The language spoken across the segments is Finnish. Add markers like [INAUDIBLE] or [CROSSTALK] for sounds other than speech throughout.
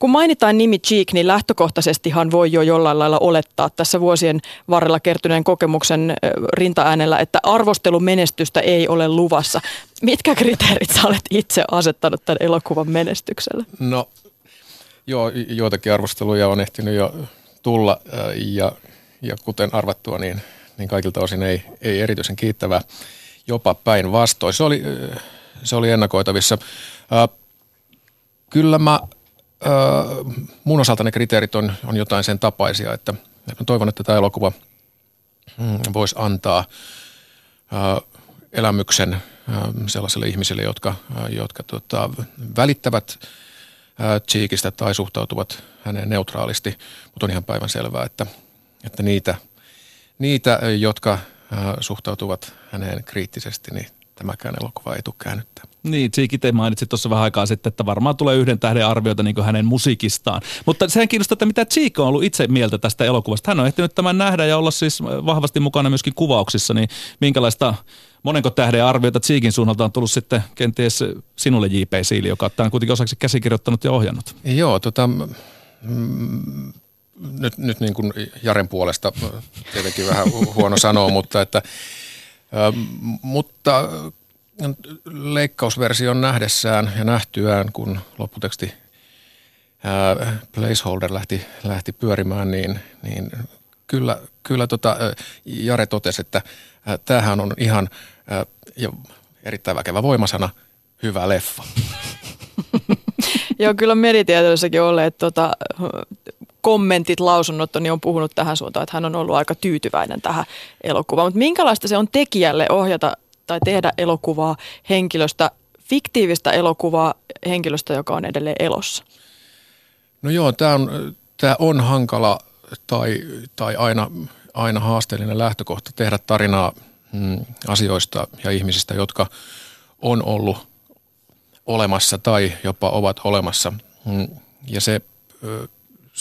Kun mainitaan nimi Cheek, niin lähtökohtaisestihan voi jo jollain lailla olettaa tässä vuosien varrella kertyneen kokemuksen rintaäänellä, että arvostelumenestystä ei ole luvassa. Mitkä kriteerit sä olet itse asettanut tämän elokuvan menestykselle? No joo, joitakin arvosteluja on ehtinyt jo tulla ja, ja kuten arvattua, niin, niin kaikilta osin ei, ei erityisen kiittävää, jopa päinvastoin. Se oli, se oli ennakoitavissa. Kyllä mä, mun osalta ne kriteerit on, on jotain sen tapaisia, että mä toivon, että tämä elokuva mm, voisi antaa elämyksen sellaisille ihmisille, jotka, jotka tota, välittävät Cheekistä tai suhtautuvat häneen neutraalisti, mutta on ihan päivän selvää, että, että niitä, niitä, jotka suhtautuvat häneen kriittisesti, niin tämäkään elokuva ei tule käännyttää. Niin, Tsiiki te mainitsit tuossa vähän aikaa sitten, että varmaan tulee yhden tähden arviota niin hänen musiikistaan. Mutta sehän kiinnostaa, että mitä Tsiikko on ollut itse mieltä tästä elokuvasta. Hän on ehtinyt tämän nähdä ja olla siis vahvasti mukana myöskin kuvauksissa, niin minkälaista monenko tähden arviota Tsiikin suunnalta on tullut sitten kenties sinulle J.P. Siili, joka on kuitenkin osaksi käsikirjoittanut ja ohjannut? Joo, tota, mm, nyt, nyt niin kuin Jaren puolesta tietenkin vähän huono sanoa, [LAUGHS] mutta että mutta leikkausversion nähdessään ja nähtyään, kun lopputeksti placeholder lähti, lähti pyörimään, niin, niin kyllä, kyllä tota, Jare totesi, että tämähän on ihan ja erittäin väkevä voimasana, hyvä leffa. [LAUGHS] Joo, kyllä meditieteellissäkin olleet tota, kommentit, lausunnot niin on puhunut tähän suuntaan, että hän on ollut aika tyytyväinen tähän elokuvaan. Mutta minkälaista se on tekijälle ohjata tai tehdä elokuvaa henkilöstä, fiktiivistä elokuvaa henkilöstä, joka on edelleen elossa? No joo, tämä on, tää on hankala tai, tai aina, aina haasteellinen lähtökohta tehdä tarinaa mm, asioista ja ihmisistä, jotka on ollut olemassa tai jopa ovat olemassa. Mm, ja se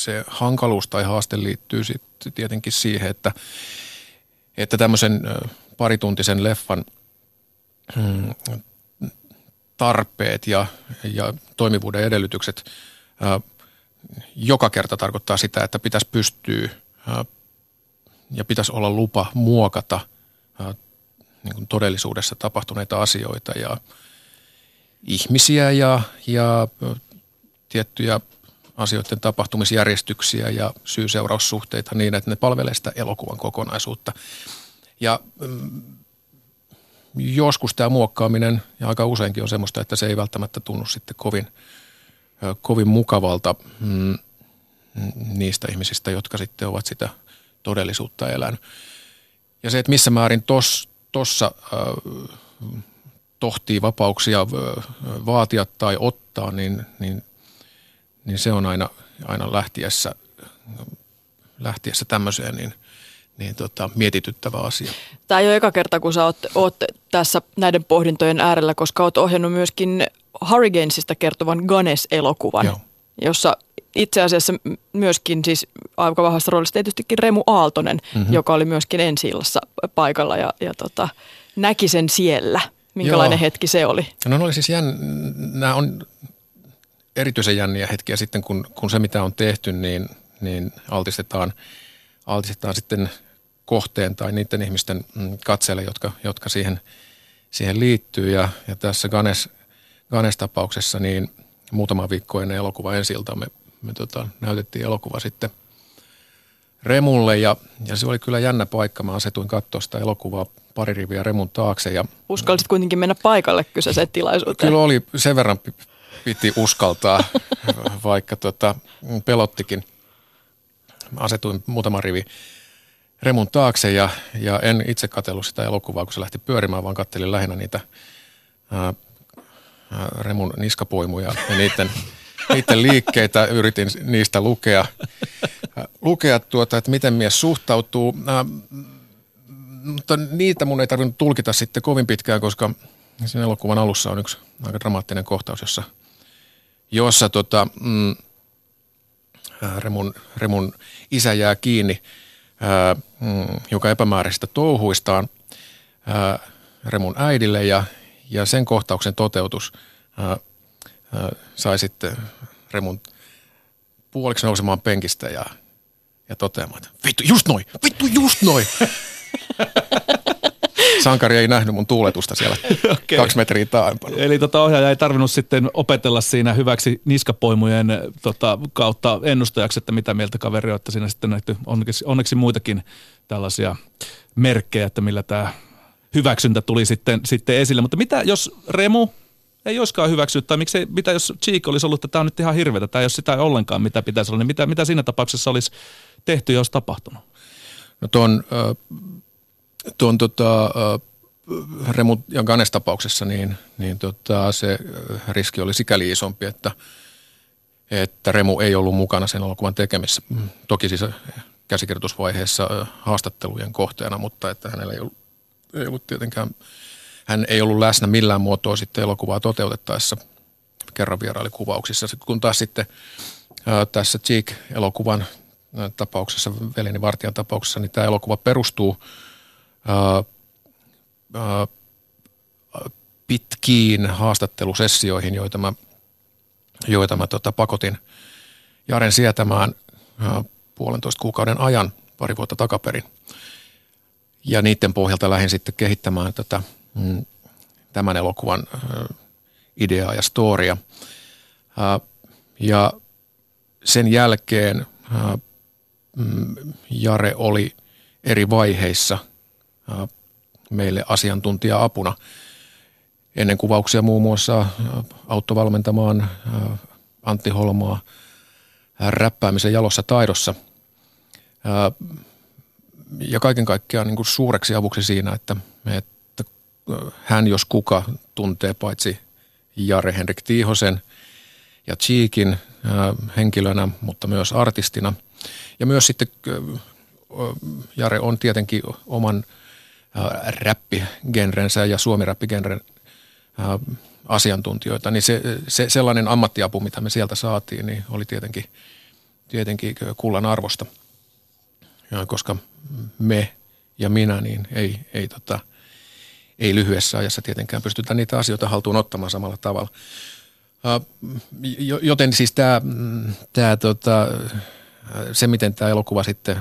se hankaluus tai haaste liittyy sitten tietenkin siihen, että, että tämmöisen parituntisen leffan mm, tarpeet ja, ja toimivuuden edellytykset joka kerta tarkoittaa sitä, että pitäisi pystyä ja pitäisi olla lupa muokata niin kuin todellisuudessa tapahtuneita asioita ja ihmisiä ja, ja tiettyjä asioiden tapahtumisjärjestyksiä ja syy-seuraussuhteita niin, että ne palvelee sitä elokuvan kokonaisuutta. Ja mm, joskus tämä muokkaaminen, ja aika useinkin on semmoista, että se ei välttämättä tunnu sitten kovin, kovin mukavalta mm, niistä ihmisistä, jotka sitten ovat sitä todellisuutta elänyt. Ja se, että missä määrin tuossa äh, tohtii vapauksia vaatia tai ottaa, niin, niin niin se on aina, aina lähtiessä, lähtiessä tämmöiseen niin, niin tota, mietityttävä asia. Tämä ei ole eka kerta, kun sä oot, oot tässä näiden pohdintojen äärellä, koska oot ohjannut myöskin Hurricanesista kertovan Ganes-elokuvan, Joo. jossa itse asiassa myöskin siis aika vahvassa roolissa tietystikin Remu Aaltonen, mm-hmm. joka oli myöskin ensi paikalla ja, ja tota, näki sen siellä. Minkälainen Joo. hetki se oli? No ne oli siis jänn... Nämä on erityisen jänniä hetkiä sitten, kun, kun se mitä on tehty, niin, niin altistetaan, altistetaan sitten kohteen tai niiden ihmisten mm, katseelle, jotka, jotka siihen, siihen liittyy. Ja, ja tässä Ganes, Ganes-tapauksessa niin muutama viikko ennen elokuva ensi me, me tota, näytettiin elokuva sitten Remulle ja, ja se oli kyllä jännä paikka. Mä asetuin katsoa sitä elokuvaa pari riviä Remun taakse. Ja, Uskallisit kuitenkin mennä paikalle kyseiseen tilaisuuteen? Kyllä oli sen verran piti uskaltaa, vaikka tota, pelottikin. Asetuin muutama rivi remun taakse ja, ja en itse katsellut sitä elokuvaa, kun se lähti pyörimään, vaan kattelin lähinnä niitä ää, remun niskapoimuja ja niiden, niiden liikkeitä. Yritin niistä lukea, lukea tuota, että miten mies suhtautuu. Ää, mutta niitä mun ei tarvinnut tulkita sitten kovin pitkään, koska siinä elokuvan alussa on yksi aika dramaattinen kohtaus, jossa – jossa tota, mm, Remun, Remun isä jää kiinni ää, mm, joka epämääräisistä touhuistaan ää, Remun äidille ja, ja sen kohtauksen toteutus ää, ää, sai sitten Remun puoliksi nousemaan penkistä ja, ja toteamaan, että vittu, just noin, vittu, just noin. [LAUGHS] Sankari ei nähnyt mun tuuletusta siellä [LAUGHS] okay. kaksi metriä taaempana. Eli tota ohjaaja ei tarvinnut sitten opetella siinä hyväksi niskapoimujen tota, kautta ennustajaksi, että mitä mieltä kaveri on, että siinä sitten nähty onneksi, onneksi muitakin tällaisia merkkejä, että millä tämä hyväksyntä tuli sitten, sitten esille. Mutta mitä jos Remu ei olisikaan hyväksynyt, tai miksei, mitä jos Cheek olisi ollut, että tämä on nyt ihan hirveätä, tämä ei ole sitä ollenkaan, mitä pitäisi olla, niin mitä, mitä siinä tapauksessa olisi tehty olisi tapahtunut? No tuon, tuon tota, Remu ja Ganes tapauksessa, niin, niin tota, se riski oli sikäli isompi, että, että Remu ei ollut mukana sen elokuvan tekemisessä. Toki siis käsikirjoitusvaiheessa haastattelujen kohteena, mutta että hänellä ei ollut, ei ollut tietenkään, hän ei ollut läsnä millään muotoa sitten elokuvaa toteutettaessa. Kerran vieraili kuvauksissa. Sitten kun taas sitten tässä Cheek-elokuvan tapauksessa, Veleni Vartijan tapauksessa, niin tämä elokuva perustuu pitkiin haastattelusessioihin, joita mä, joita mä tota, pakotin Jaren sietämään ää, puolentoista kuukauden ajan pari vuotta takaperin. Ja niiden pohjalta lähdin sitten kehittämään tätä, mm, tämän elokuvan ideaa ja storia. Ja sen jälkeen mm, Jare oli eri vaiheissa meille asiantuntija-apuna. Ennen kuvauksia muun muassa auttovalmentamaan Antti Holmaa räppäämisen jalossa taidossa – ja kaiken kaikkiaan niin kuin suureksi avuksi siinä, että, että hän jos kuka tuntee paitsi Jare Henrik Tiihosen ja Cheekin henkilönä, mutta myös artistina. Ja myös sitten Jare on tietenkin oman räppigenrensä ja suomiräppigenren asiantuntijoita, niin se, se, sellainen ammattiapu, mitä me sieltä saatiin, niin oli tietenkin, tietenkin kullan arvosta – koska me ja minä niin ei, ei, tota, ei lyhyessä ajassa tietenkään pystytä niitä asioita haltuun ottamaan samalla tavalla. Joten siis tämä, tämä tota, se, miten tämä elokuva sitten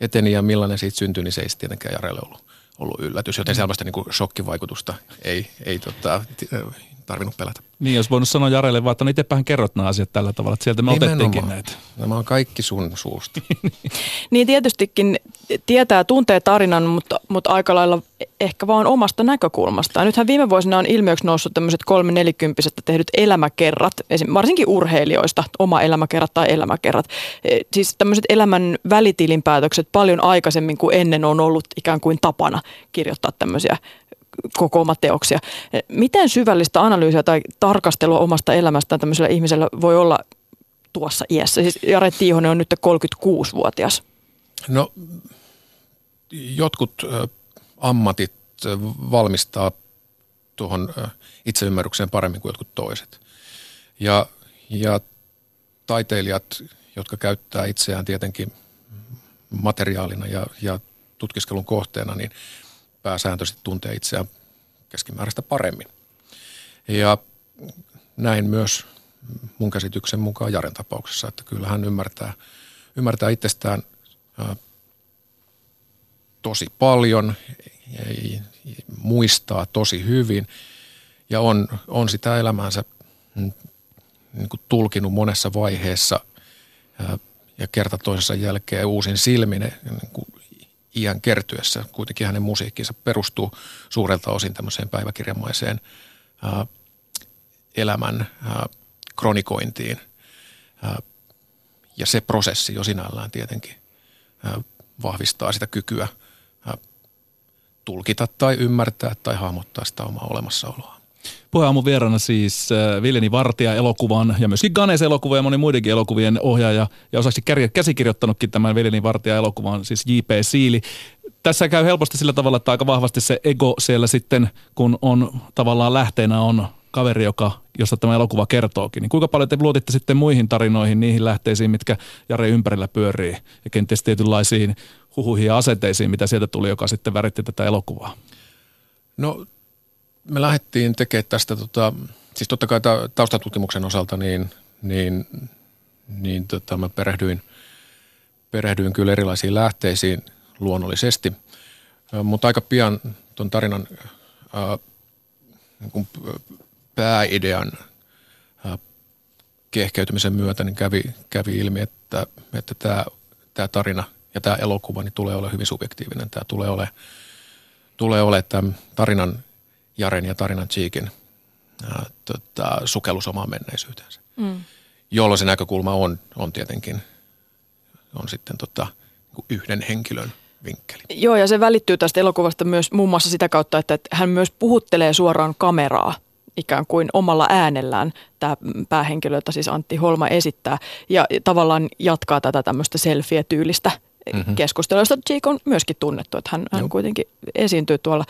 eteni ja millainen siitä syntyi, niin se ei tietenkään Jarelle ollut, ollut yllätys. Joten selvästi niin kuin shokkivaikutusta ei, ei tota, tarvinnut pelätä. Niin, jos voinut sanoa Jarelle vaan, että no itsepähän kerrot nämä asiat tällä tavalla, että sieltä me Nimenomaan. otettiinkin näitä. Nämä on kaikki sun suusta. [LAUGHS] niin tietystikin tietää, tuntee tarinan, mutta, mutta aika lailla ehkä vaan omasta näkökulmastaan. Nythän viime vuosina on ilmiöksi noussut tämmöiset kolme nelikymppisestä tehdyt elämäkerrat, varsinkin urheilijoista, oma elämäkerrat tai elämäkerrat. E, siis tämmöiset elämän välitilinpäätökset paljon aikaisemmin kuin ennen on ollut ikään kuin tapana kirjoittaa tämmöisiä teoksia. Miten syvällistä analyysiä tai tarkastelua omasta elämästään tämmöisellä ihmisellä voi olla tuossa iässä? Siis Jare Tiihonen on nyt 36-vuotias. No jotkut ammatit valmistaa tuohon itseymmärrykseen paremmin kuin jotkut toiset. Ja, ja taiteilijat, jotka käyttää itseään tietenkin materiaalina ja, ja tutkiskelun kohteena, niin pääsääntöisesti tuntee itseään keskimääräistä paremmin. Ja näin myös mun käsityksen mukaan Jaren tapauksessa, että kyllä hän ymmärtää, ymmärtää itsestään ää, tosi paljon, ei, muistaa tosi hyvin ja on, on sitä elämäänsä mm, niin kuin tulkinut monessa vaiheessa ää, ja kerta toisensa jälkeen uusin silmin niin kuin iän kertyessä. Kuitenkin hänen musiikkinsa perustuu suurelta osin tämmöiseen päiväkirjamaiseen ää, elämän ää, kronikointiin. Ää, ja se prosessi jo sinällään tietenkin ää, vahvistaa sitä kykyä ää, tulkita tai ymmärtää tai hahmottaa sitä omaa olemassaoloa. Puheaamun vieraana siis äh, Viljeni Vartija elokuvan ja myöskin Ganes elokuva ja moni muidenkin elokuvien ohjaaja ja osaksi käsikirjoittanutkin tämän Viljeni Vartija elokuvan, siis J.P. Siili. Tässä käy helposti sillä tavalla, että aika vahvasti se ego siellä sitten, kun on tavallaan lähteenä on kaveri, joka, josta tämä elokuva kertookin. Niin kuinka paljon te luotitte sitten muihin tarinoihin, niihin lähteisiin, mitkä Jare ympärillä pyörii ja kenties tietynlaisiin huhuihin ja asenteisiin, mitä sieltä tuli, joka sitten väritti tätä elokuvaa? No me lähdettiin tekemään tästä, tota, siis totta kai taustatutkimuksen osalta, niin, niin niin tota, mä perehdyin, perehdyin kyllä erilaisiin lähteisiin luonnollisesti. Mutta aika pian tuon tarinan ää, niin pääidean ää, kehkeytymisen myötä niin kävi, kävi ilmi, että, että tämä, tarina ja tämä elokuva niin tulee olemaan hyvin subjektiivinen. Tämä tulee olemaan, tulee olemaan tämän tarinan Jaren ja tarinan Cheekin tota, sukellus omaan menneisyyteensä. Mm. Jolloin se näkökulma on, on tietenkin on sitten tota, yhden henkilön vinkkeli. Joo, ja se välittyy tästä elokuvasta myös muun muassa sitä kautta, että, että hän myös puhuttelee suoraan kameraa ikään kuin omalla äänellään tämä päähenkilö, jota siis Antti Holma esittää, ja tavallaan jatkaa tätä tämmöistä selfie-tyylistä mm-hmm. josta Jake on myöskin tunnettu, että hän, hän kuitenkin esiintyy tuolla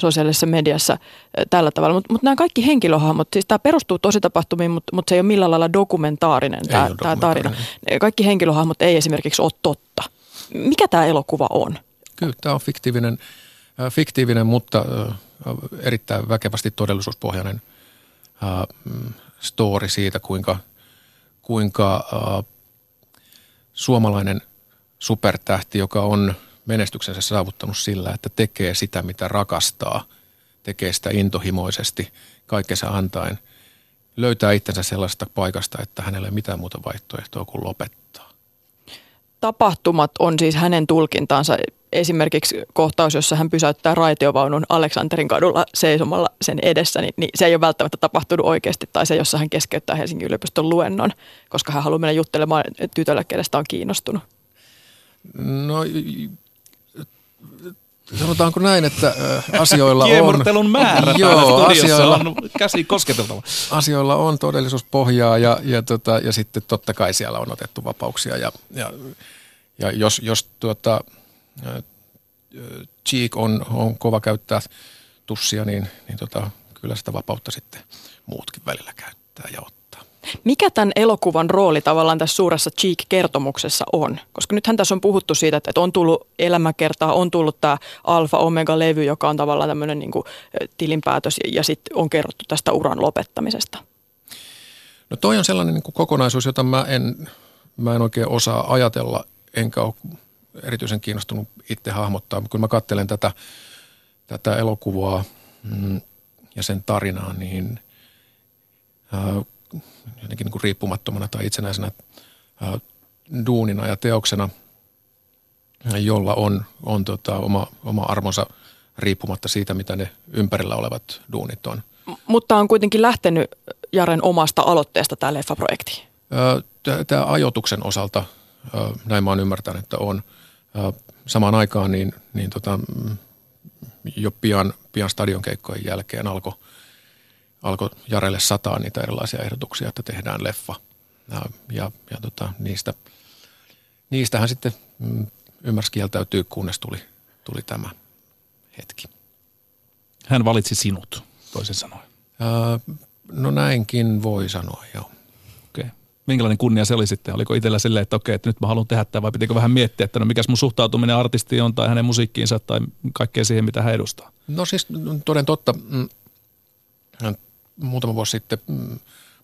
sosiaalisessa mediassa tällä tavalla. Mutta mut nämä kaikki henkilöhahmot, siis tämä perustuu tositapahtumiin, mutta mut se ei ole millään lailla dokumentaarinen tämä, tämä tarina. Kaikki henkilöhahmot ei esimerkiksi ole totta. Mikä tämä elokuva on? Kyllä, tämä on fiktiivinen, äh, fiktiivinen mutta äh, erittäin väkevästi todellisuuspohjainen äh, story siitä, kuinka, kuinka äh, suomalainen supertähti, joka on menestyksensä saavuttanut sillä, että tekee sitä, mitä rakastaa, tekee sitä intohimoisesti, kaikkensa antaen, löytää itsensä sellaista paikasta, että hänellä ei mitään muuta vaihtoehtoa kuin lopettaa. Tapahtumat on siis hänen tulkintaansa esimerkiksi kohtaus, jossa hän pysäyttää raitiovaunun Aleksanterin kadulla seisomalla sen edessä, niin, niin se ei ole välttämättä tapahtunut oikeasti. Tai se, jossa hän keskeyttää Helsingin yliopiston luennon, koska hän haluaa mennä juttelemaan tytölle, kenestä on kiinnostunut. No sanotaanko näin, että asioilla on... Kiemurtelun määrä joo, asioilla, on käsi kosketeltava. Asioilla on todellisuuspohjaa ja, ja, tota, ja sitten totta kai siellä on otettu vapauksia. Ja, ja, ja jos, jos tuota, Cheek on, on kova käyttää tussia, niin, niin tota, kyllä sitä vapautta sitten muutkin välillä käyttää ja ottaa. Mikä tämän elokuvan rooli tavallaan tässä suuressa Cheek-kertomuksessa on? Koska nythän tässä on puhuttu siitä, että on tullut elämäkertaa, on tullut tämä Alfa-Omega-levy, joka on tavallaan tämmöinen niin tilinpäätös ja sitten on kerrottu tästä uran lopettamisesta. No toi on sellainen niin kuin kokonaisuus, jota mä en, mä en oikein osaa ajatella, enkä ole erityisen kiinnostunut itse hahmottaa. Kun mä katselen tätä, tätä elokuvaa mm, ja sen tarinaa, niin äh, jotenkin niin kuin riippumattomana tai itsenäisenä ää, duunina ja teoksena, jolla on, on tota, oma, oma armonsa riippumatta siitä, mitä ne ympärillä olevat duunit on. Mutta on kuitenkin lähtenyt Jaren omasta aloitteesta tämä leffaprojekti. Tämä ajoituksen osalta, näin mä oon ymmärtänyt, että on. Samaan aikaan niin, niin tota, jo pian, pian stadionkeikkojen jälkeen alkoi alkoi Jarelle sataa niitä erilaisia ehdotuksia, että tehdään leffa. Ja, ja, ja tota, niistä, niistähän sitten mm, ymmärsi kieltäytyy, kunnes tuli, tuli tämä hetki. Hän valitsi sinut, toisin sanoen. Öö, no näinkin voi sanoa, joo. Okei. Minkälainen kunnia se oli sitten? Oliko itsellä silleen, että okei, että nyt mä haluan tehdä tämä vai pitikö vähän miettiä, että no mikäs mun suhtautuminen artistiin on tai hänen musiikkiinsa tai kaikkea siihen, mitä hän edustaa? No siis toden totta, mm, muutama vuosi sitten mm,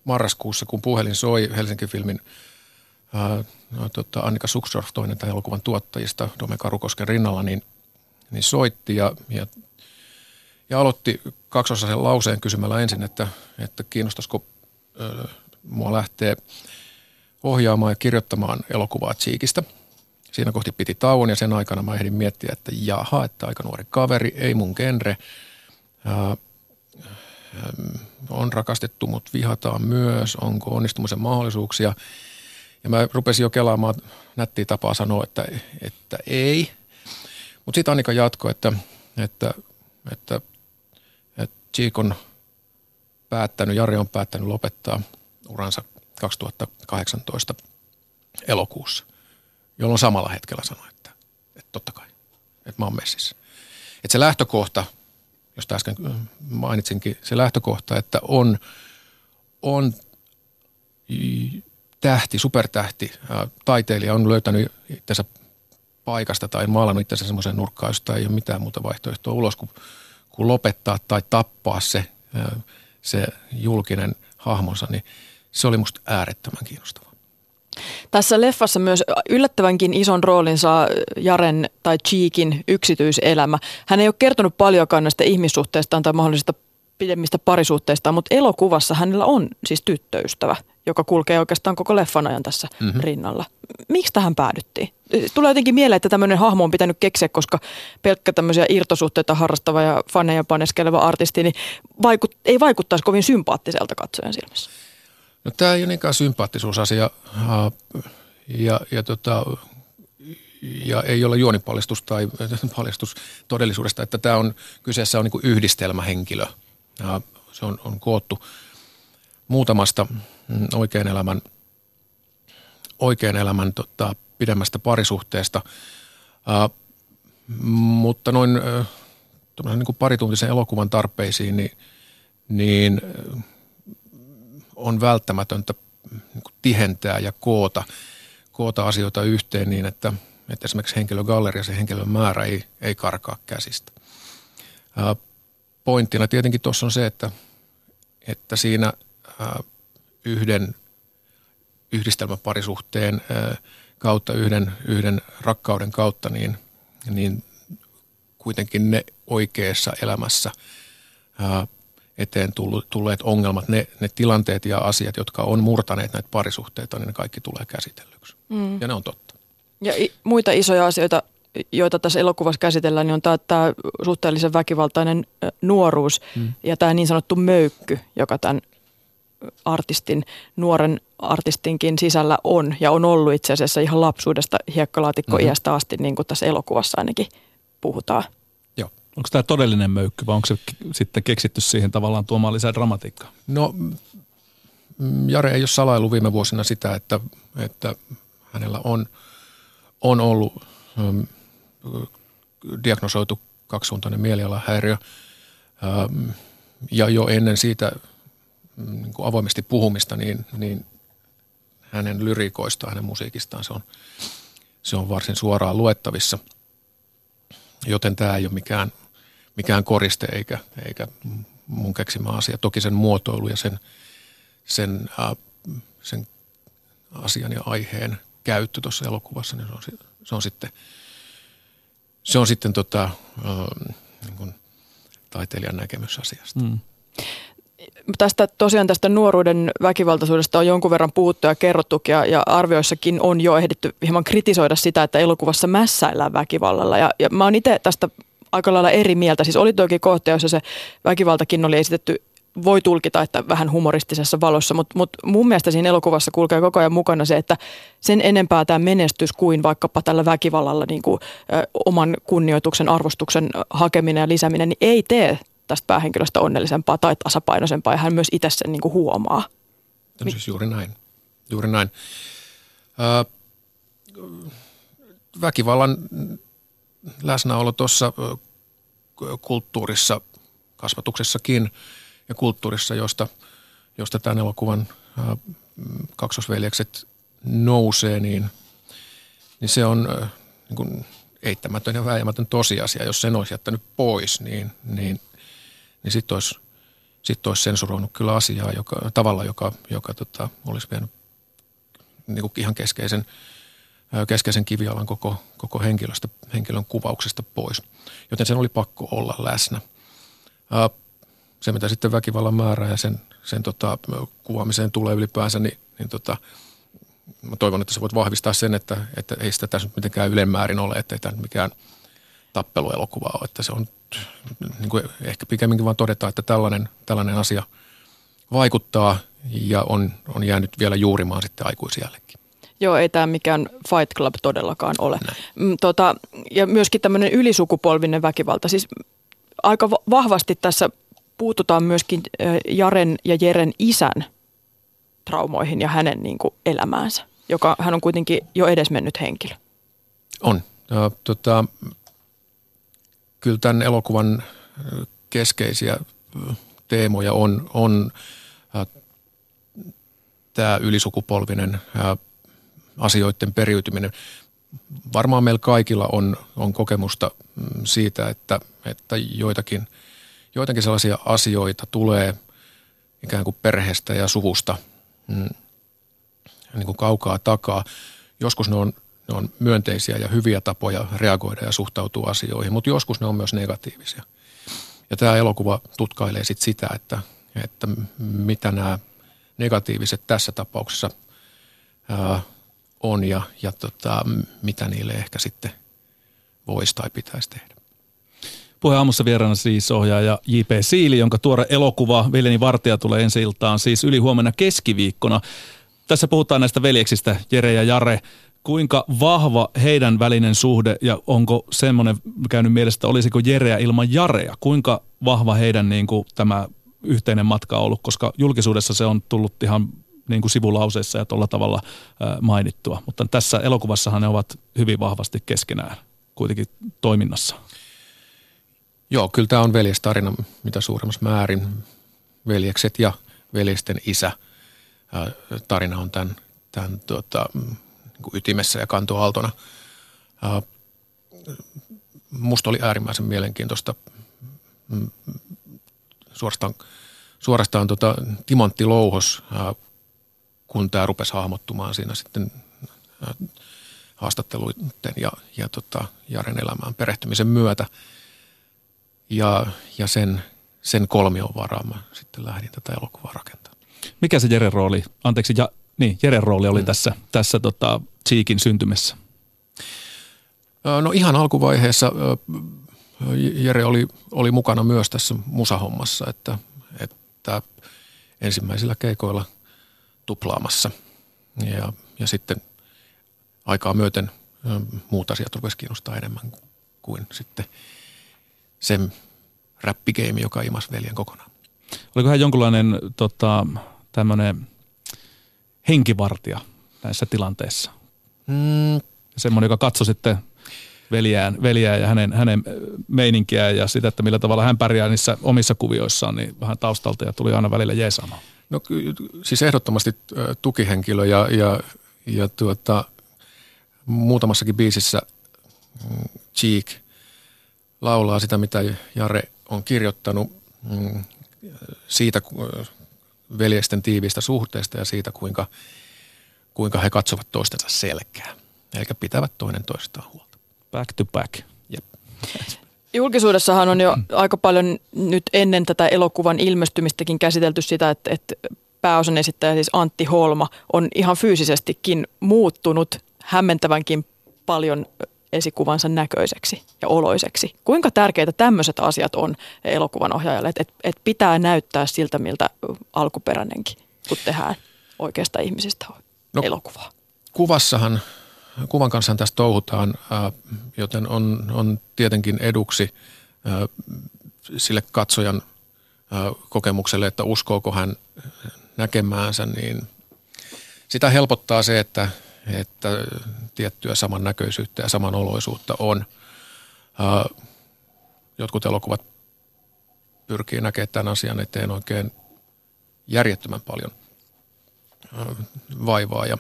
marraskuussa, kun puhelin soi Helsinki-filmin ää, no, tota, Annika Suksdorf, toinen tämän elokuvan tuottajista Dome Karukosken rinnalla, niin, niin soitti ja, ja, ja aloitti kaksosaisen lauseen kysymällä ensin, että, että kiinnostaisiko ää, mua lähteä ohjaamaan ja kirjoittamaan elokuvaa Cheekistä. Siinä kohti piti tauon ja sen aikana mä ehdin miettiä, että jaha, että aika nuori kaveri, ei mun genre. Ää, on rakastettu, mutta vihataan myös, onko onnistumisen mahdollisuuksia. Ja mä rupesin jo kelaamaan nättiä tapaa sanoa, että, että ei. Mutta sitten Annika jatkoi, että, että, että, että on päättänyt, Jari on päättänyt lopettaa uransa 2018 elokuussa, jolloin samalla hetkellä sanoi, että, että totta kai, että mä oon messissä. Että se lähtökohta – josta äsken mainitsinkin, se lähtökohta, että on, on tähti, supertähti, taiteilija on löytänyt itsensä paikasta tai maalannut itsensä semmoiseen nurkkaan, josta ei ole mitään muuta vaihtoehtoa ulos kuin, kuin lopettaa tai tappaa se, se julkinen hahmonsa, niin se oli musta äärettömän kiinnostavaa. Tässä leffassa myös yllättävänkin ison roolin saa Jaren tai Cheekin yksityiselämä. Hän ei ole kertonut paljonkaan näistä ihmissuhteistaan tai mahdollisista pidemmistä parisuhteistaan, mutta elokuvassa hänellä on siis tyttöystävä, joka kulkee oikeastaan koko leffan ajan tässä mm-hmm. rinnalla. Miksi tähän päädyttiin? Tulee jotenkin mieleen, että tämmöinen hahmo on pitänyt keksiä, koska pelkkä tämmöisiä irtosuhteita harrastava ja faneja paneskeleva artisti niin vaikut, ei vaikuttaisi kovin sympaattiselta katsojan silmissä. No tämä ei ole niinkään sympaattisuusasia ja, ja, tota, ja ei ole juonipaljastus tai [LAUGHS] paljastus todellisuudesta, että tämä on, kyseessä on niin yhdistelmähenkilö. Ja se on, on koottu muutamasta mm, oikean elämän, oikean elämän tota, pidemmästä parisuhteesta, uh, mutta noin uh, niin kuin parituntisen elokuvan tarpeisiin, niin, niin on välttämätöntä niin tihentää ja koota, koota asioita yhteen niin, että, että esimerkiksi henkilögalleria, se henkilön määrä ei, ei karkaa käsistä. Pointtina tietenkin tuossa on se, että, että siinä yhden yhdistelmäparisuhteen kautta, yhden, yhden rakkauden kautta, niin, niin kuitenkin ne oikeassa elämässä eteen tulleet ongelmat, ne, ne tilanteet ja asiat, jotka on murtaneet näitä parisuhteita, niin ne kaikki tulee käsitellyksi. Mm. Ja ne on totta. Ja i- muita isoja asioita, joita tässä elokuvassa käsitellään, niin on tämä, tämä suhteellisen väkivaltainen nuoruus mm. ja tämä niin sanottu möykky, joka tämän artistin, nuoren artistinkin sisällä on ja on ollut itse asiassa ihan lapsuudesta hiekkalaatikko-iästä mm-hmm. asti, niin kuin tässä elokuvassa ainakin puhutaan. Onko tämä todellinen möykky vai onko se sitten keksitty siihen tavallaan tuomaan lisää dramatiikkaa? No Jare ei ole salailu viime vuosina sitä, että, että hänellä on, on ollut um, diagnosoitu kaksisuuntainen mielialahäiriö. Um, ja jo ennen siitä mm, niin kuin avoimesti puhumista, niin, niin hänen lyrikoistaan, hänen musiikistaan se on, se on varsin suoraan luettavissa. Joten tämä ei ole mikään mikään koriste eikä, eikä mun keksimä asia. Toki sen muotoilu ja sen, sen, äh, sen asian ja aiheen käyttö tuossa elokuvassa, niin se on, se on sitten, se on sitten tota, äh, niin kuin taiteilijan näkemys asiasta. Mm. Tästä tosiaan tästä nuoruuden väkivaltaisuudesta on jonkun verran puhuttu ja kerrottukin ja, ja arvioissakin on jo ehditty hieman kritisoida sitä, että elokuvassa mässäillään väkivallalla. Ja, ja mä oon itse tästä aika lailla eri mieltä. Siis oli toki kohta, jossa se väkivaltakin oli esitetty voi tulkita, että vähän humoristisessa valossa, mutta mut mun mielestä siinä elokuvassa kulkee koko ajan mukana se, että sen enempää tämä menestys kuin vaikkapa tällä väkivallalla niin kuin, ö, oman kunnioituksen, arvostuksen hakeminen ja lisääminen, niin ei tee tästä päähenkilöstä onnellisempaa tai tasapainoisempaa ja hän myös itse sen niin kuin huomaa. Tämä siis juuri näin. Juuri näin. Ö, väkivallan läsnäolo tuossa kulttuurissa, kasvatuksessakin ja kulttuurissa, josta, josta tämän elokuvan kaksosveljekset nousee, niin, niin se on niin kuin eittämätön ja vääjäämätön tosiasia. Jos sen olisi jättänyt pois, niin, niin, niin sitten olisi, sit olisi sensuroinut kyllä asiaa joka, tavalla, joka, joka tota, olisi vienyt niin kuin ihan keskeisen – keskeisen kivialan koko, koko henkilöstä, henkilön kuvauksesta pois. Joten sen oli pakko olla läsnä. Se, mitä sitten väkivallan määrää ja sen, sen tota, kuvaamiseen tulee ylipäänsä, niin, niin tota, mä toivon, että sä voit vahvistaa sen, että, että ei sitä tässä mitenkään ylemmäärin ole, että ei tämä mikään tappeluelokuva ole. Että se on niin kuin ehkä pikemminkin vaan todeta, että tällainen, tällainen asia vaikuttaa ja on, on jäänyt vielä juurimaan sitten aikuisiällekin. Joo, ei tämä mikään Fight Club todellakaan ole. Mm, tota, ja myöskin tämmöinen ylisukupolvinen väkivalta. Siis aika vahvasti tässä puututaan myöskin Jaren ja Jeren isän traumoihin ja hänen niin kuin, elämäänsä, joka hän on kuitenkin jo edesmennyt henkilö. On. Ja, tota, kyllä tämän elokuvan keskeisiä teemoja on, on tämä ylisukupolvinen asioiden periytyminen. Varmaan meillä kaikilla on, on kokemusta mm, siitä, että, että joitakin, joitakin sellaisia asioita tulee ikään kuin perheestä ja suvusta, mm, niin kuin kaukaa takaa. Joskus ne on, ne on myönteisiä ja hyviä tapoja reagoida ja suhtautua asioihin, mutta joskus ne on myös negatiivisia. Ja tämä elokuva tutkailee sit sitä, että, että mitä nämä negatiiviset tässä tapauksessa ää, on ja, ja tota, mitä niille ehkä sitten voisi tai pitäisi tehdä. Puheen aamussa vieraana siis ohjaaja J.P. Siili, jonka tuore elokuva Veljeni Vartija tulee ensi iltaan siis yli huomenna keskiviikkona. Tässä puhutaan näistä veljeksistä, Jere ja Jare. Kuinka vahva heidän välinen suhde ja onko semmoinen käynyt mielestä, olisiko Jereä ilman Jarea? Kuinka vahva heidän niin kuin, tämä yhteinen matka on ollut, koska julkisuudessa se on tullut ihan niin kuin sivulauseissa ja tuolla tavalla mainittua. Mutta tässä elokuvassahan ne ovat hyvin vahvasti keskenään kuitenkin toiminnassa. Joo, kyllä tämä on veljestarina mitä suurimmassa määrin. Veljekset ja veljesten isä tarina on tämän, tämän tuota, niin ytimessä ja kantoaaltona. Musta oli äärimmäisen mielenkiintoista mm, suorastaan, suorastaan tota, Timantti Louhos, kun tämä rupesi hahmottumaan siinä sitten haastatteluiden ja, ja tota, Jaren elämään perehtymisen myötä – ja, ja sen, sen kolmion varaan mä sitten lähdin tätä elokuvaa rakentamaan. Mikä se Jeren rooli, anteeksi, ja, niin, Jeren rooli oli mm. tässä, tässä tota, Cheekin syntymässä? No ihan alkuvaiheessa Jere oli, oli mukana myös tässä musahommassa, että, että ensimmäisillä keikoilla tuplaamassa. Ja, ja sitten aikaa myöten muut asiat rupesivat kiinnostaa enemmän kuin sitten – se räppigeimi, joka imasi veljen kokonaan. Oliko hän jonkunlainen tota, tämmöinen henkivartija näissä tilanteissa? Mm. Semmoinen, joka katsoi sitten veljään, veljään ja hänen, hänen meininkiään ja sitä, että millä tavalla hän pärjää niissä omissa kuvioissaan, niin vähän taustalta ja tuli aina välillä jeesaamaan. No siis ehdottomasti tukihenkilö ja, ja, ja tuota, muutamassakin biisissä mm, Cheek – laulaa sitä, mitä Jare on kirjoittanut mm, siitä veljesten tiivistä suhteesta ja siitä, kuinka, kuinka he katsovat toistensa selkää. Eli pitävät toinen toistaan huolta. Back to back. Jep. Julkisuudessahan on jo aika paljon nyt ennen tätä elokuvan ilmestymistäkin käsitelty sitä, että, että pääosan esittäjä siis Antti Holma on ihan fyysisestikin muuttunut hämmentävänkin paljon esikuvansa näköiseksi ja oloiseksi. Kuinka tärkeitä tämmöiset asiat on elokuvan ohjaajalle, että et, et pitää näyttää siltä, miltä alkuperäinenkin, kun tehdään oikeasta ihmisistä no, elokuvaa. Kuvassahan, kuvan kanssa tässä touhutaan, joten on, on tietenkin eduksi sille katsojan kokemukselle, että uskooko hän näkemäänsä, niin sitä helpottaa se, että että tiettyä samannäköisyyttä ja samanoloisuutta on. Jotkut elokuvat pyrkii näkemään tämän asian eteen oikein järjettömän paljon vaivaa ja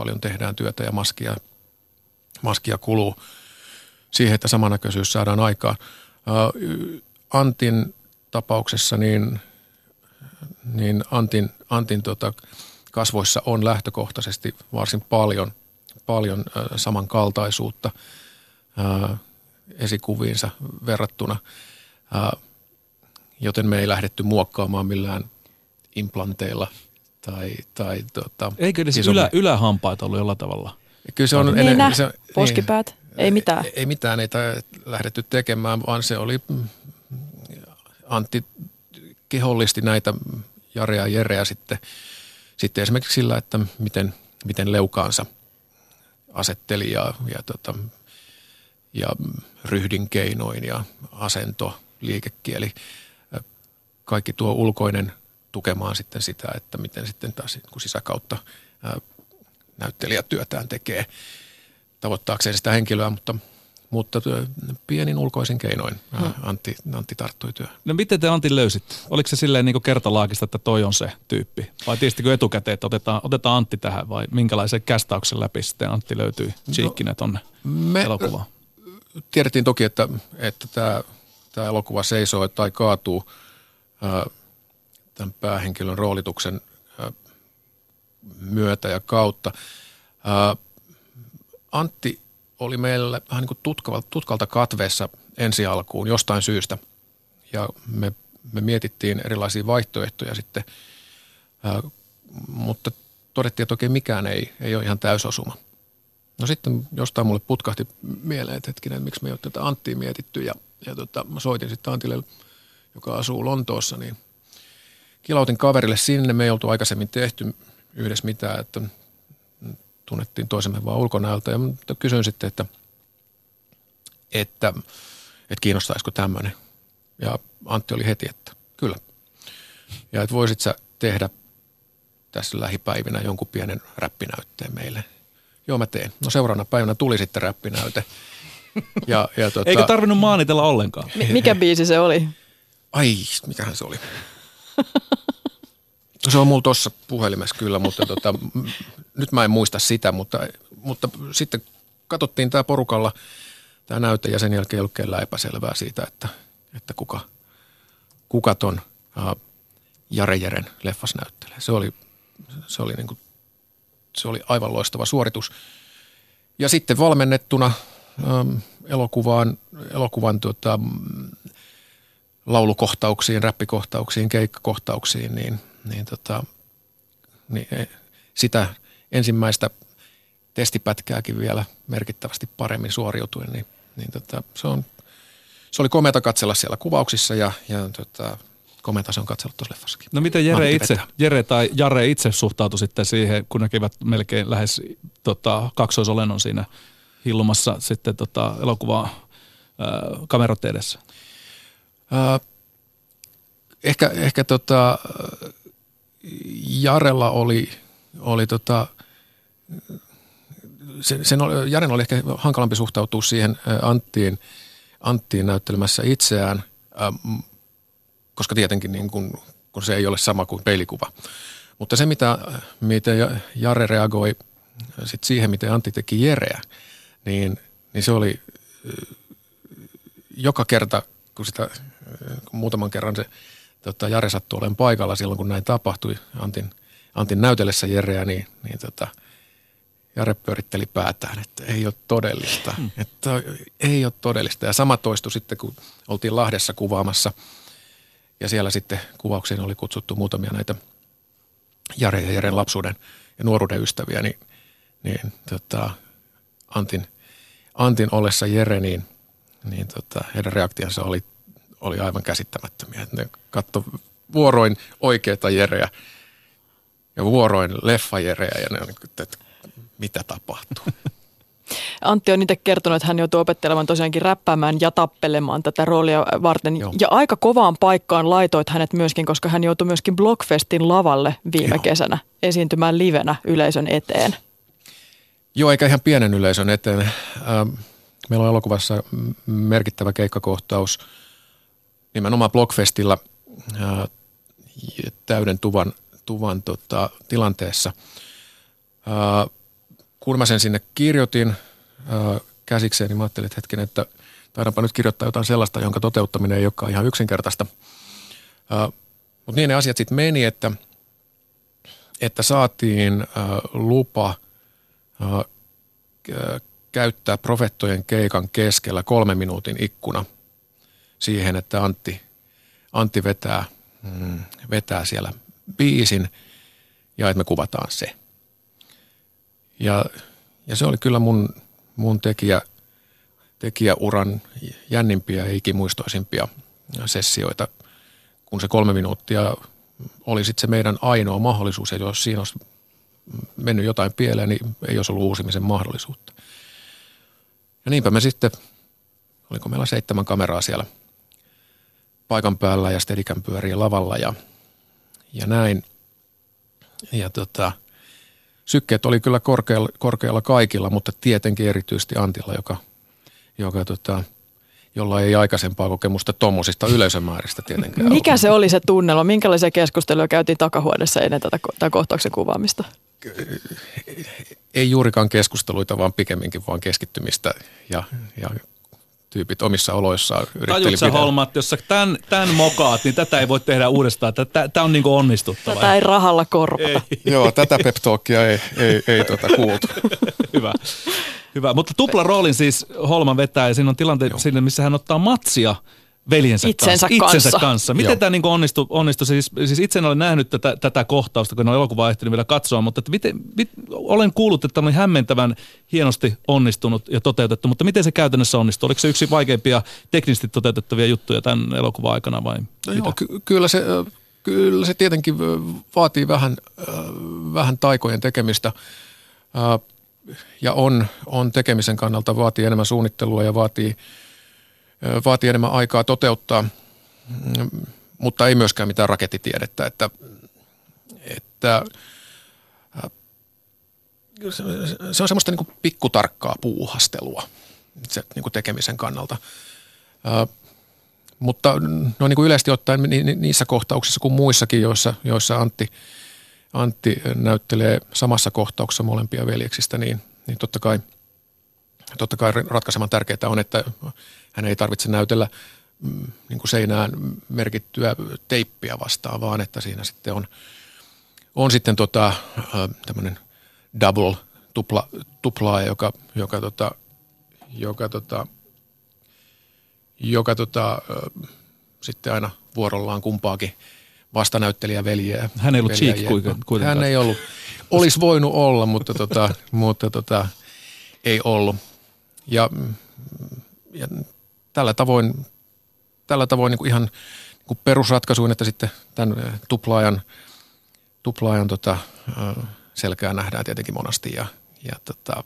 paljon tehdään työtä ja maskia, maskia kuluu siihen, että samannäköisyys saadaan aikaan. Antin tapauksessa niin, niin Antin, Antin tota, kasvoissa on lähtökohtaisesti varsin paljon, paljon samankaltaisuutta esikuviinsa verrattuna, joten me ei lähdetty muokkaamaan millään implanteilla tai, tai tota, Eikö edes ylä, ylähampaat ollut jollain tavalla? Kyllä se on... Niin en, se, poskipäät, niin, ei mitään. Ei, ei mitään, ei lähdetty tekemään, vaan se oli mm, Antti kehollisti näitä Jarea ja Jereä sitten sitten esimerkiksi sillä, että miten, miten leukaansa asetteli ja, ja, tota, ja ryhdin keinoin ja asento, liikekieli. Kaikki tuo ulkoinen tukemaan sitten sitä, että miten sitten taas kun sisäkautta näyttelijä työtään tekee tavoittaakseen sitä henkilöä, mutta – mutta pienin ulkoisin keinoin no. Antti, Antti tarttui työhön. No miten te Antti löysitte? Oliko se silleen niin kertalaakista, että toi on se tyyppi? Vai tiestikö etukäteen, että otetaan, otetaan Antti tähän vai minkälaisen kästauksen läpi sitten Antti löytyi Cheekkinä no, tonne me elokuvaan? Tiedettiin toki, että, että tämä, tämä elokuva seisoo tai kaatuu ää, tämän päähenkilön roolituksen myötä ja kautta. Antti oli meillä vähän niin kuin tutkalta, katveessa ensi alkuun jostain syystä. Ja me, me mietittiin erilaisia vaihtoehtoja sitten, mutta todettiin, että oikein mikään ei, ei ole ihan täysosuma. No sitten jostain mulle putkahti mieleen, että hetkinen, että miksi me ei ole tätä Anttia mietitty. Ja, ja tota, mä soitin sitten Antille, joka asuu Lontoossa, niin kilautin kaverille sinne. Me ei oltu aikaisemmin tehty yhdessä mitään, että tunnettiin toisemme vaan ulkonäöltä. Ja kysyin sitten, että, että, että kiinnostaisiko tämmöinen. Ja Antti oli heti, että kyllä. Ja että voisit sä tehdä tässä lähipäivinä jonkun pienen räppinäytteen meille. Joo, mä teen. No seuraavana päivänä tuli sitten räppinäyte. Ja, ja tuota, Eikö tarvinnut maanitella ollenkaan? M- mikä biisi se oli? Ai, mikähän se oli? Se on mulla tuossa puhelimessa kyllä, mutta tota, nyt mä en muista sitä, mutta, mutta sitten katsottiin tämä porukalla tämä näyte ja sen jälkeen ei ollut epäselvää siitä, että, että kuka, kuka ton uh, Jare Jeren leffas näyttelee. Se oli, se oli, niin kuin, se oli aivan loistava suoritus. Ja sitten valmennettuna um, elokuvaan, elokuvan tota, laulukohtauksiin, räppikohtauksiin, keikkakohtauksiin, niin, niin, tota, niin e, sitä ensimmäistä testipätkääkin vielä merkittävästi paremmin suoriutuen, niin, niin tota, se, on, se oli komeata katsella siellä kuvauksissa ja, ja tota, komeata se on katsellut tuossa leffassakin. No miten Jere, itse, Jere tai Jare itse suhtautui sitten siihen, kun näkivät melkein lähes tota, kaksoisolennon siinä hillumassa sitten tota, elokuvaa kamerot edessä? Äh, ehkä ehkä tota, Jarella oli, oli tota, sen, sen oli, Jaren oli ehkä hankalampi suhtautua siihen Anttiin, Anttiin näyttelemässä itseään, äh, koska tietenkin niin kun, kun se ei ole sama kuin peilikuva. Mutta se, mitä, miten Jare reagoi sit siihen, miten Antti teki Jereä, niin, niin se oli joka kerta, kun sitä muutaman kerran se tota, Jare sattui olemaan paikalla silloin, kun näin tapahtui Antin, Antin näytellessä Jereä, niin, niin tota, Jare pyöritteli päätään, että ei ole todellista. Hmm. Että ei ole todellista. Ja sama toistui sitten, kun oltiin Lahdessa kuvaamassa. Ja siellä sitten kuvauksiin oli kutsuttu muutamia näitä Jare ja Jaren lapsuuden ja nuoruuden ystäviä, niin, niin tota, Antin, Antin ollessa Jere, niin, niin tota, heidän reaktionsa oli oli aivan käsittämättömiä. Ne katto vuoroin oikeita Jereä ja vuoroin leffajereä ja ne on, että mitä tapahtuu. [LAUGHS] Antti on itse kertonut, että hän joutuu opettelemaan tosiaankin räppäämään ja tappelemaan tätä roolia varten. Joo. Ja aika kovaan paikkaan laitoit hänet myöskin, koska hän joutui myöskin Blockfestin lavalle viime Joo. kesänä esiintymään livenä yleisön eteen. Joo, eikä ihan pienen yleisön eteen. Meillä on elokuvassa merkittävä keikkakohtaus – nimenomaan Blockfestilla ää, täyden tuvan, tuvan tota, tilanteessa. Ää, kun mä sen sinne kirjoitin ää, käsikseen, niin mä ajattelin, että hetken, että taidanpa nyt kirjoittaa jotain sellaista, jonka toteuttaminen ei olekaan ihan yksinkertaista. Mutta niin ne asiat sitten meni, että, että saatiin ää, lupa ää, käyttää profettojen keikan keskellä kolmen minuutin ikkuna – siihen, että Antti, Antti vetää, mm, vetää siellä biisin ja että me kuvataan se. Ja, ja se oli kyllä mun, mun tekijä, tekijäuran jännimpiä ja ikimuistoisimpia sessioita, kun se kolme minuuttia oli sitten se meidän ainoa mahdollisuus, ja jos siinä olisi mennyt jotain pieleen, niin ei olisi ollut uusimisen mahdollisuutta. Ja niinpä me sitten, oliko meillä seitsemän kameraa siellä – paikan päällä ja Stedikän pyörii lavalla ja, ja näin. Ja tota, sykkeet oli kyllä korkealla, korkealla kaikilla, mutta tietenkin erityisesti Antilla, joka, joka tota, jolla ei aikaisempaa kokemusta tuommoisista yleisömääristä tietenkään Mikä ollut. se oli se tunnelma? Minkälaisia keskusteluja käytiin takahuoneessa ennen tätä, tätä kohtauksen kuvaamista? Ei juurikaan keskusteluita, vaan pikemminkin vaan keskittymistä ja, ja tyypit omissa oloissaan yritteli Tajut sä Holma, että jos sä tämän, tämän mokaat, niin tätä ei voi tehdä uudestaan. Tämä on niin kuin onnistuttava. Tätä ei rahalla korvata. Ei. [LAUGHS] Joo, tätä pep ei, ei, ei tuota kuultu. [LAUGHS] Hyvä. Hyvä, mutta tupla roolin siis Holman vetää ja siinä on tilanteet sinne, missä hän ottaa matsia – veljensä itsensä kanssa. kanssa. Itsensä kanssa. Miten Joo. tämä niin onnistui? onnistui? Siis, siis itse en ole nähnyt tätä, tätä kohtausta, kun on elokuva ehtinyt vielä katsoa, mutta että miten, mit, olen kuullut, että oli hämmentävän hienosti onnistunut ja toteutettu, mutta miten se käytännössä onnistui? Oliko se yksi vaikeimpia teknisesti toteutettavia juttuja tämän elokuvan aikana vai? No joo, ky- kyllä se, kyllä se tietenkin vaatii vähän, vähän taikojen tekemistä ja on, on tekemisen kannalta, vaatii enemmän suunnittelua ja vaatii – vaatii enemmän aikaa toteuttaa, mm, mutta ei myöskään mitään rakettitiedettä, että, että se on semmoista niin pikkutarkkaa puuhastelua se niin kuin tekemisen kannalta. mutta no niin kuin yleisesti ottaen niissä kohtauksissa kuin muissakin, joissa, joissa Antti, Antti näyttelee samassa kohtauksessa molempia veljeksistä, niin, niin totta kai – totta kai ratkaisemaan tärkeää on, että hän ei tarvitse näytellä mm, niin kuin seinään merkittyä teippiä vastaan, vaan että siinä sitten on, on sitten tota, tämmöinen double, tupla, tuplaa, joka, joka, tota, joka, tota, joka tota, sitten aina vuorollaan kumpaakin vastanäyttelijä veljeä. Hän ei ollut cheek kuitenkaan. Hän ei ollut. Olisi voinut olla, mutta, tota, [LAUGHS] mutta tota, ei ollut. Ja, ja tällä tavoin, tällä tavoin niin kuin ihan niin kuin perusratkaisuin, että sitten tämän tuplaajan, tuplaajan tota, selkää nähdään tietenkin monasti ja, ja tota,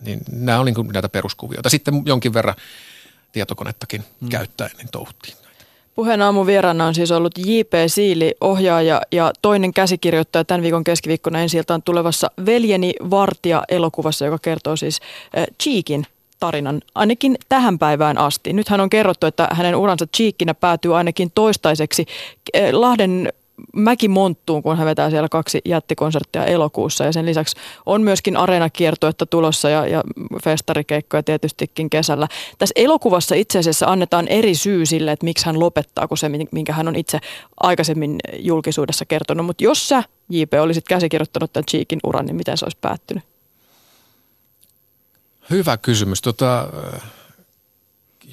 niin nämä oli niin näitä peruskuvioita. Sitten jonkin verran tietokonettakin hmm. käyttäen niin touhuttiin. Puheen aamun vieraana on siis ollut J.P. Siili, ohjaaja ja toinen käsikirjoittaja tämän viikon keskiviikkona ensi tulevassa Veljeni Vartija elokuvassa, joka kertoo siis äh, Cheekin tarinan ainakin tähän päivään asti. Nythän on kerrottu, että hänen uransa Cheekinä päätyy ainakin toistaiseksi Lahden Mäkimonttuun, kun hän vetää siellä kaksi jättikonserttia elokuussa. Ja sen lisäksi on myöskin areenakiertuetta tulossa ja, ja festarikeikkoja tietystikin kesällä. Tässä elokuvassa itse asiassa annetaan eri syy sille, että miksi hän lopettaa, kuin se, minkä hän on itse aikaisemmin julkisuudessa kertonut. Mutta jos sä, JP, olisit käsikirjoittanut tämän Cheekin uran, niin miten se olisi päättynyt? Hyvä kysymys. Tota,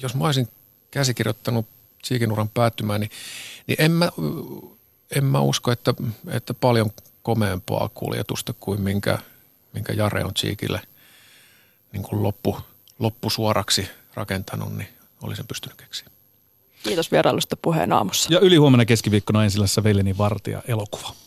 jos mä olisin käsikirjoittanut Cheekin uran päättymään, niin, niin en mä en mä usko, että, että paljon komeampaa kuljetusta kuin minkä, minkä Jare on Cheekille niin kuin loppu, loppusuoraksi rakentanut, niin olisin pystynyt keksiä. Kiitos vierailusta puheen aamussa. Ja ylihuomenna keskiviikkona ensillässä Veleni Vartija elokuva.